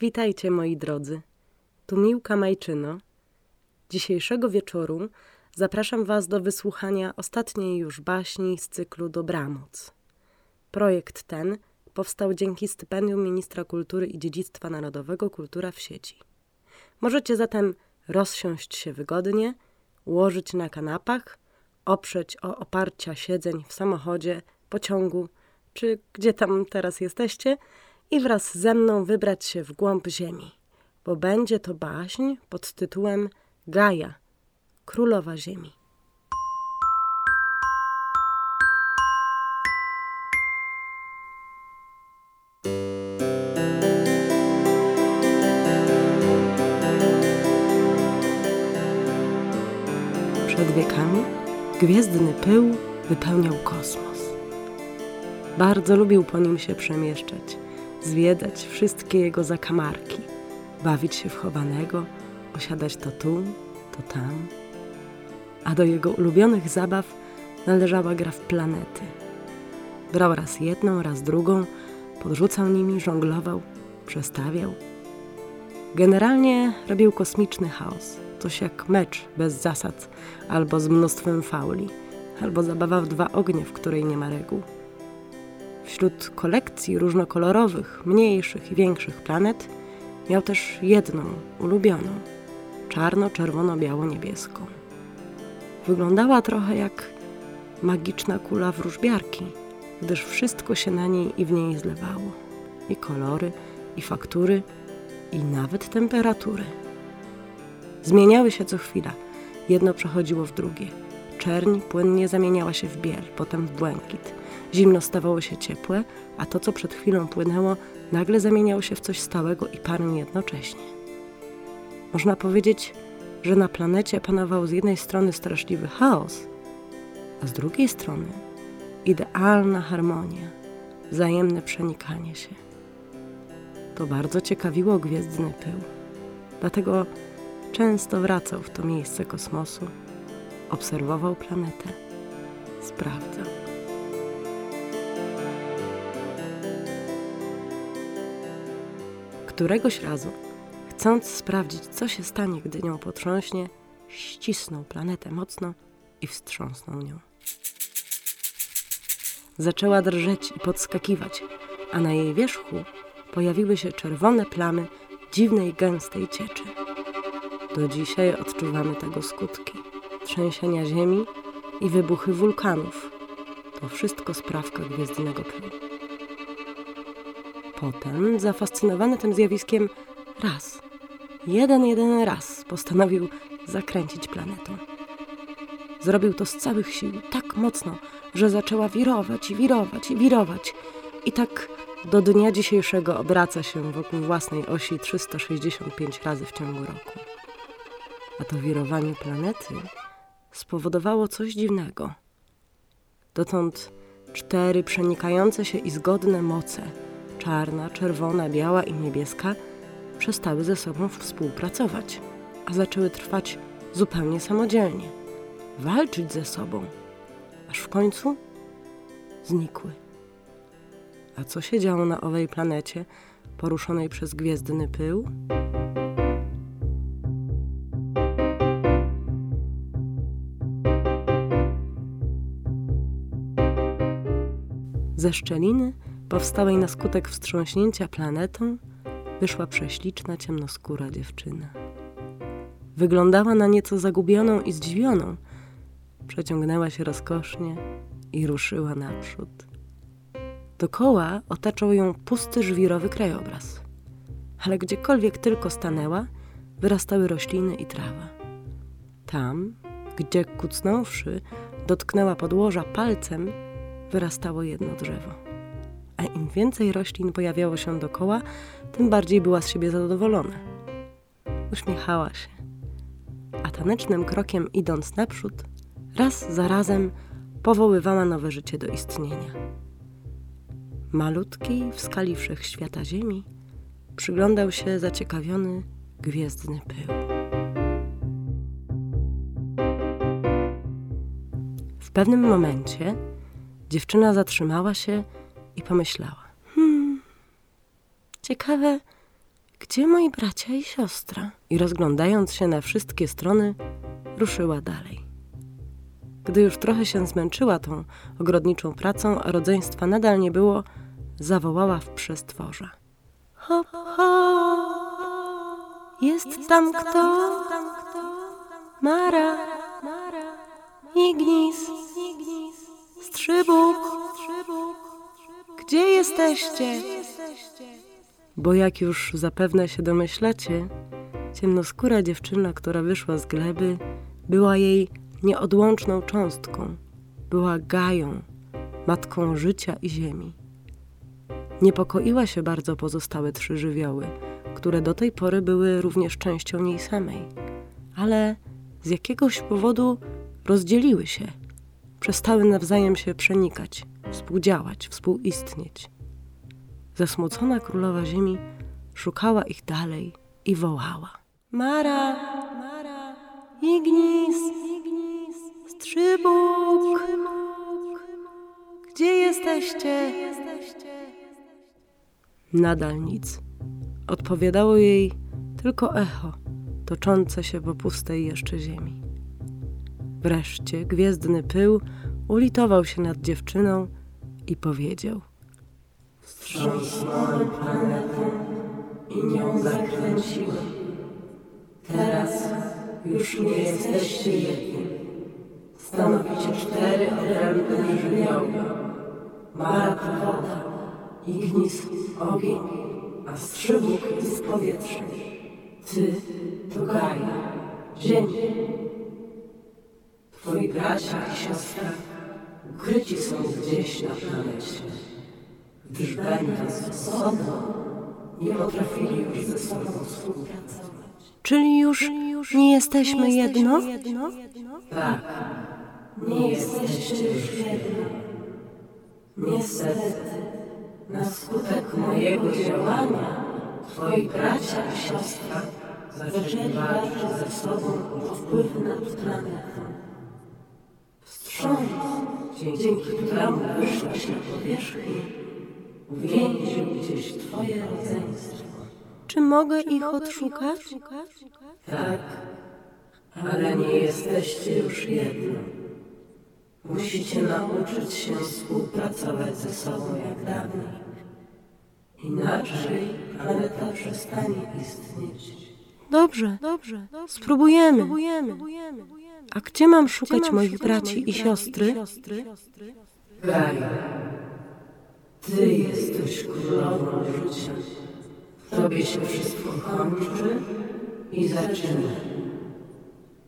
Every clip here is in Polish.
Witajcie moi drodzy. Tu Miłka Majczyno. Dzisiejszego wieczoru zapraszam Was do wysłuchania ostatniej już baśni z cyklu Dobramoc. Projekt ten powstał dzięki stypendium Ministra Kultury i Dziedzictwa Narodowego Kultura w sieci. Możecie zatem rozsiąść się wygodnie, ułożyć na kanapach, oprzeć o oparcia siedzeń w samochodzie, pociągu czy gdzie tam teraz jesteście i wraz ze mną wybrać się w głąb ziemi, bo będzie to baśń pod tytułem Gaja, królowa ziemi. Przed wiekami gwiezdny pył wypełniał kosmos. Bardzo lubił po nim się przemieszczać, zwiedzać wszystkie jego zakamarki, bawić się w chowanego, osiadać to tu, to tam. A do jego ulubionych zabaw należała gra w planety. Brał raz jedną, raz drugą, podrzucał nimi, żonglował, przestawiał. Generalnie robił kosmiczny chaos, coś jak mecz bez zasad, albo z mnóstwem fauli, albo zabawa w dwa ognie, w której nie ma reguł. Wśród kolekcji różnokolorowych, mniejszych i większych planet miał też jedną ulubioną czarno-czerwono-biało-niebieską. Wyglądała trochę jak magiczna kula wróżbiarki, gdyż wszystko się na niej i w niej zlewało i kolory, i faktury, i nawet temperatury. Zmieniały się co chwila, jedno przechodziło w drugie. Czerń płynnie zamieniała się w biel, potem w błękit Zimno stawało się ciepłe, a to, co przed chwilą płynęło, nagle zamieniało się w coś stałego i parę jednocześnie. Można powiedzieć, że na planecie panował z jednej strony straszliwy chaos, a z drugiej strony idealna harmonia, wzajemne przenikanie się. To bardzo ciekawiło gwiezdny pył. Dlatego często wracał w to miejsce kosmosu, obserwował planetę, sprawdzał. Któregoś razu, chcąc sprawdzić, co się stanie, gdy nią potrząśnie, ścisnął planetę mocno i wstrząsnął nią. Zaczęła drżeć i podskakiwać, a na jej wierzchu pojawiły się czerwone plamy dziwnej, gęstej cieczy. Do dzisiaj odczuwamy tego skutki. Trzęsienia ziemi i wybuchy wulkanów. To wszystko sprawka gwiezdnego pyłu. Potem, zafascynowany tym zjawiskiem, raz, jeden, jeden raz postanowił zakręcić planetą. Zrobił to z całych sił, tak mocno, że zaczęła wirować i wirować i wirować. I tak do dnia dzisiejszego obraca się wokół własnej osi 365 razy w ciągu roku. A to wirowanie planety spowodowało coś dziwnego. Dotąd cztery przenikające się i zgodne moce – czarna, czerwona, biała i niebieska przestały ze sobą współpracować, a zaczęły trwać zupełnie samodzielnie, walczyć ze sobą, aż w końcu znikły. A co się działo na owej planecie, poruszonej przez gwiezdny pył? Ze szczeliny powstałej na skutek wstrząśnięcia planetą, wyszła prześliczna, ciemnoskóra dziewczyna. Wyglądała na nieco zagubioną i zdziwioną. Przeciągnęła się rozkosznie i ruszyła naprzód. Dokoła otaczał ją pusty, żwirowy krajobraz. Ale gdziekolwiek tylko stanęła, wyrastały rośliny i trawa. Tam, gdzie kucnąwszy, dotknęła podłoża palcem, wyrastało jedno drzewo a im więcej roślin pojawiało się dokoła, tym bardziej była z siebie zadowolona. Uśmiechała się, a tanecznym krokiem idąc naprzód, raz za razem powoływała nowe życie do istnienia. Malutki w skali wszechświata Ziemi przyglądał się zaciekawiony gwiezdny pył. W pewnym momencie dziewczyna zatrzymała się i pomyślała: Hmm, ciekawe, Gdzie moi bracia i siostra? I rozglądając się na wszystkie strony, ruszyła dalej. Gdy już trochę się zmęczyła tą ogrodniczą pracą, a rodzeństwa nadal nie było, zawołała w przestworza. Hop, hop, jest tam kto? Mara, Ignis, Strzybuk, gdzie jesteście? Bo jak już zapewne się domyślacie, ciemnoskóra dziewczyna, która wyszła z gleby, była jej nieodłączną cząstką, była gają, matką życia i ziemi. Niepokoiła się bardzo pozostałe trzy żywioły, które do tej pory były również częścią niej samej, ale z jakiegoś powodu rozdzieliły się, przestały nawzajem się przenikać, współdziałać, współistnieć. Zasmucona królowa ziemi szukała ich dalej i wołała. Mara, Mara, Ignis, Ignis, Strzybuk, gdzie jesteście? Nadal nic. Odpowiadało jej tylko echo, toczące się po pustej jeszcze ziemi. Wreszcie gwiezdny pył ulitował się nad dziewczyną i powiedział: Wstrząsnąłem planetą i nią zakręciłem. Teraz już nie jesteście jednym. Stanowicie cztery odrębne żywioły. Mara to woda, Ignis ogień, a Strzybuk jest powietrze. Ty to Gaja, ziemia. Twoi bracia i siostra ukryci są gdzieś na planecie, gdyż będąc osobno, nie potrafili już ze sobą współpracować. Czyli już nie jesteśmy jedno? Tak, nie jesteście już jedno. Niestety, na skutek mojego działania, twoi bracia i siostra zaczęli walczyć ze sobą o wpływ nad planetą. Wstrząs, dzięki któremu wyszłaś na powierzchnię, uwięził gdzieś twoje rodzeństwo. Czy mogę ich odszukać? Tak, ale nie jesteście już jedno. Musicie nauczyć się współpracować ze sobą jak dawniej. Inaczej planeta przestanie istnieć. Dobrze, dobrze. Spróbujemy. A gdzie mam szukać moich braci i siostry? Gaja, ty jesteś królową życia. W tobie się wszystko kończy i zaczyna.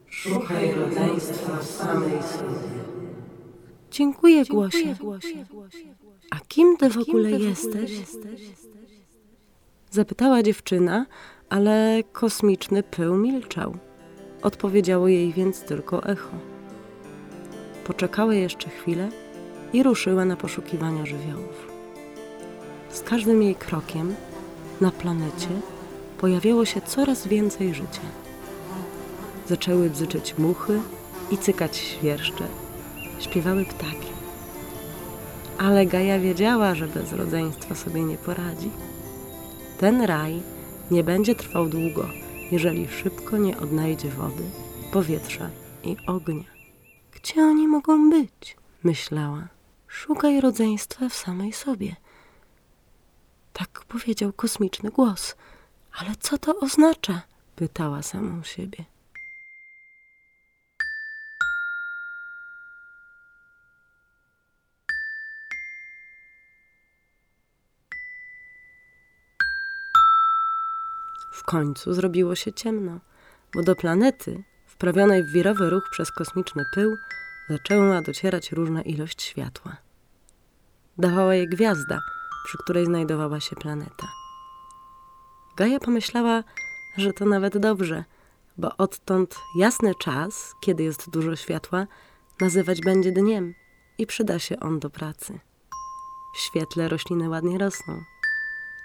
Szukaj rodzeństwa w samej sobie. Dziękuję, Głosie. A kim ty w ogóle jesteś? Zapytała dziewczyna, ale kosmiczny pył milczał. Odpowiedziało jej więc tylko echo. Poczekała jeszcze chwilę i ruszyła na poszukiwania żywiołów. Z każdym jej krokiem na planecie pojawiało się coraz więcej życia. Zaczęły bzyczeć muchy i cykać świerszcze. Śpiewały ptaki. Ale Gaja wiedziała, że bez rodzeństwa sobie nie poradzi. Ten raj nie będzie trwał długo, jeżeli szybko nie odnajdzie wody, powietrza i ognia. Gdzie oni mogą być? myślała. Szukaj rodzeństwa w samej sobie. Tak powiedział kosmiczny głos. Ale co to oznacza? pytała samą siebie. W końcu zrobiło się ciemno, bo do planety, wprawionej w wirowy ruch przez kosmiczny pył, zaczęła docierać różna ilość światła. Dawała je gwiazda, przy której znajdowała się planeta. Gaja pomyślała, że to nawet dobrze, bo odtąd jasny czas, kiedy jest dużo światła, nazywać będzie dniem i przyda się on do pracy. W świetle rośliny ładnie rosną,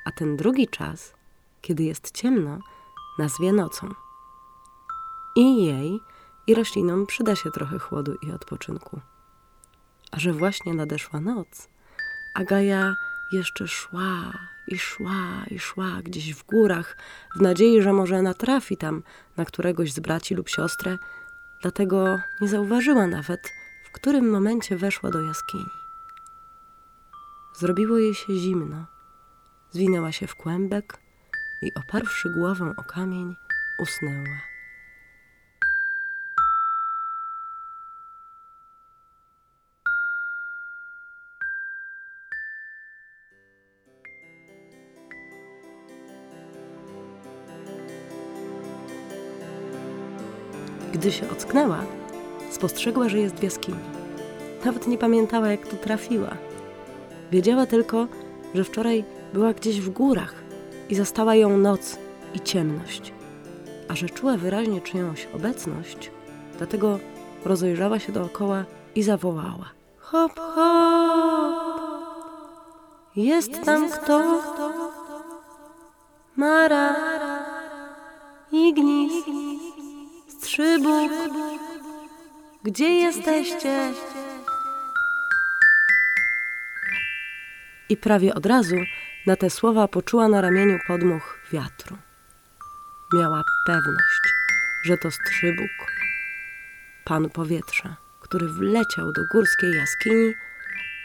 a ten drugi czas, kiedy jest ciemno, nazwie nocą. I jej, i roślinom przyda się trochę chłodu i odpoczynku. A że właśnie nadeszła noc, a Gaja jeszcze szła I szła, i szła gdzieś w górach, w nadziei, że może natrafi tam na któregoś z braci lub siostrę, dlatego nie zauważyła nawet, w którym momencie weszła do jaskini. Zrobiło jej się zimno. Zwinęła się w kłębek i oparwszy głowę o kamień, usnęła. Gdy się ocknęła, spostrzegła, że jest w jaskini. Nawet nie pamiętała, jak tu trafiła. Wiedziała tylko, że wczoraj była gdzieś w górach i zastała ją noc i ciemność. A że czuła wyraźnie czyjąś obecność, dlatego rozejrzała się dookoła i zawołała: Hop, hop! Jest tam kto? Mara, Ignis, Strzybuk, gdzie jesteście? I prawie od razu na te słowa poczuła na ramieniu podmuch wiatru. Miała pewność, że to Strzybuk, pan powietrza, który wleciał do górskiej jaskini,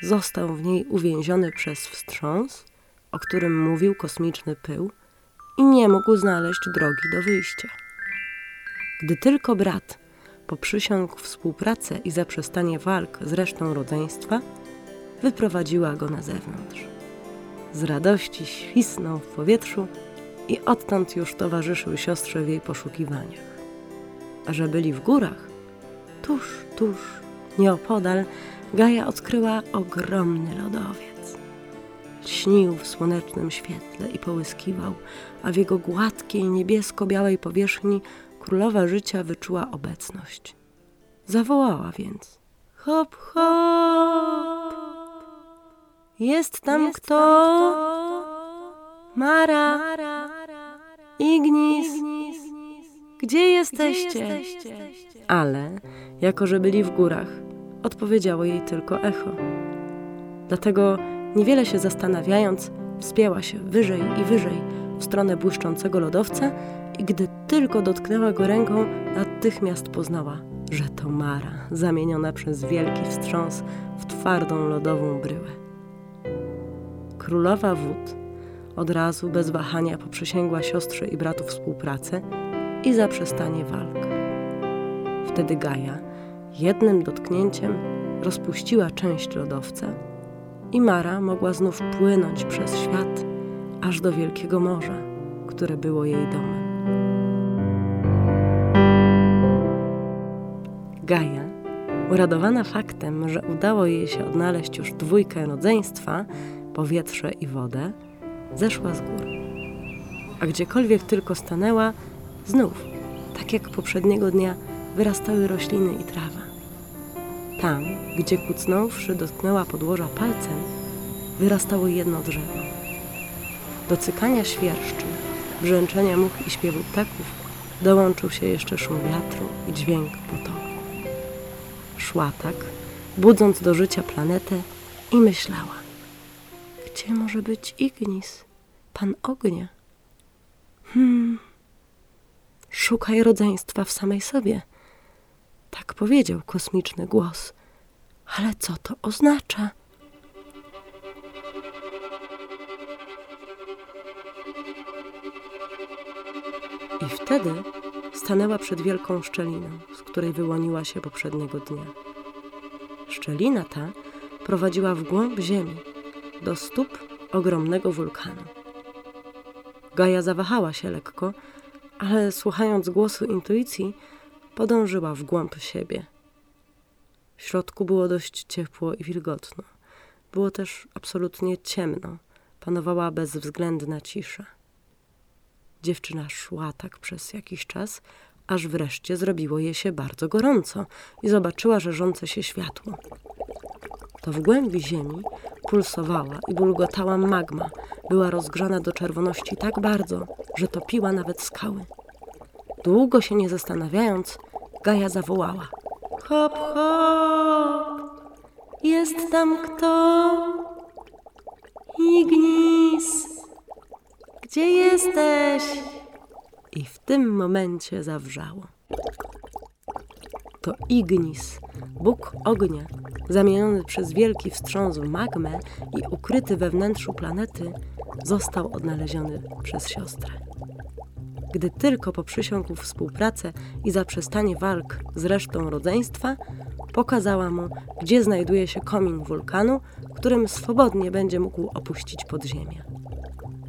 został w niej uwięziony przez wstrząs, o którym mówił kosmiczny pył i nie mógł znaleźć drogi do wyjścia. Gdy tylko brat poprzysiągł współpracę i zaprzestanie walk z resztą rodzeństwa, wyprowadziła go na zewnątrz. Z radości świsnął w powietrzu i odtąd już towarzyszył siostrze w jej poszukiwaniach. A że byli w górach, tuż, tuż, nieopodal, Gaja odkryła ogromny lodowiec. Śnił w słonecznym świetle i połyskiwał, a w jego gładkiej, niebiesko-białej powierzchni królowa życia wyczuła obecność. Zawołała więc: Hop, hop! Jest tam Jest kto? Mara, Ignis, gdzie jesteście? Ale, jako że byli w górach, odpowiedziało jej tylko echo. Dlatego, niewiele się zastanawiając, wspięła się wyżej i wyżej w stronę błyszczącego lodowca i gdy tylko dotknęła go ręką, natychmiast poznała, że to Mara, zamieniona przez wielki wstrząs w twardą lodową bryłę. Królowa wód od razu bez wahania poprzysięgła siostrze i bratu współpracę i zaprzestanie walk. Wtedy Gaja jednym dotknięciem rozpuściła część lodowca i Mara mogła znów płynąć przez świat aż do wielkiego morza, które było jej domem. Gaja, uradowana faktem, że udało jej się odnaleźć już dwójkę rodzeństwa, powietrze i wodę, zeszła z gór. A gdziekolwiek tylko stanęła, znów, tak jak poprzedniego dnia, wyrastały rośliny i trawa. Tam, gdzie kucnąwszy dotknęła podłoża palcem, wyrastało jedno drzewo. Do cykania świerszczy, brzęczenia much i śpiewu ptaków dołączył się jeszcze szum wiatru i dźwięk potoku. Szła tak, budząc do życia planetę i myślała. Gdzie może być Ignis, pan ognia? Hmm. Szukaj rodzeństwa w samej sobie. Tak powiedział kosmiczny głos. Ale co to oznacza? I wtedy stanęła przed wielką szczeliną, z której wyłoniła się poprzedniego dnia. Szczelina ta prowadziła w głąb ziemi, do stóp ogromnego wulkanu. Gaja zawahała się lekko, ale słuchając głosu intuicji, podążyła w głąb siebie. W środku było dość ciepło i wilgotno. Było też absolutnie ciemno. Panowała bezwzględna cisza. Dziewczyna szła tak przez jakiś czas, aż wreszcie zrobiło jej się bardzo gorąco i zobaczyła żerzące się światło. To w głębi ziemi pulsowała i bulgotała magma. Była rozgrzana do czerwoności tak bardzo, że topiła nawet skały. Długo się nie zastanawiając, Gaja zawołała. Hop, hop! Jest tam kto? Ignis! Gdzie jesteś? I w tym momencie zawrzało. To Ignis, Bóg ognia, zamieniony przez wielki wstrząs w magmę i ukryty we wnętrzu planety, został odnaleziony przez siostrę. Gdy tylko poprzysiągł współpracę i zaprzestanie walk z resztą rodzeństwa, pokazała mu, gdzie znajduje się komin wulkanu, którym swobodnie będzie mógł opuścić podziemie.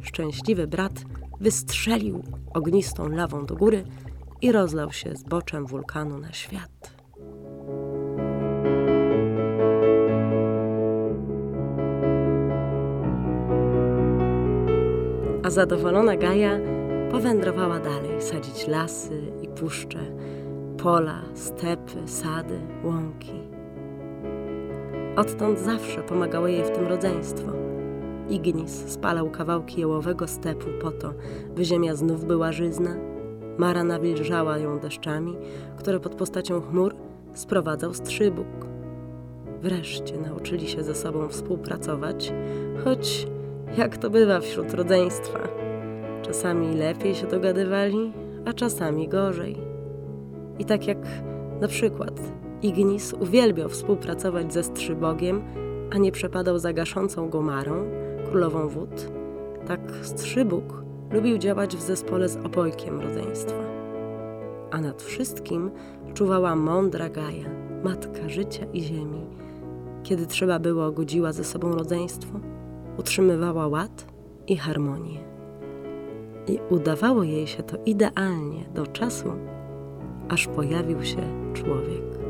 Szczęśliwy brat wystrzelił ognistą lawą do góry i rozlał się zboczem wulkanu na świat. Zadowolona Gaja powędrowała dalej, sadzić lasy i puszcze, pola, stepy, sady, łąki. Odtąd zawsze pomagało jej w tym rodzeństwo. Ignis spalał kawałki jełowego stepu po to, by ziemia znów była żyzna. Mara nawilżała ją deszczami, które pod postacią chmur sprowadzał strzybuk. Wreszcie nauczyli się ze sobą współpracować, choć jak to bywa wśród rodzeństwa. Czasami lepiej się dogadywali, a czasami gorzej. I tak jak na przykład Ignis uwielbiał współpracować ze Strzybogiem, a nie przepadał za gaszącą go Marą, królową wód, tak Strzybóg lubił działać w zespole z obojkiem rodzeństwa. A nad wszystkim czuwała mądra Gaja, matka życia i ziemi. Kiedy trzeba było, godziła ze sobą rodzeństwo, utrzymywała ład i harmonię. I udawało jej się to idealnie do czasu, aż pojawił się człowiek.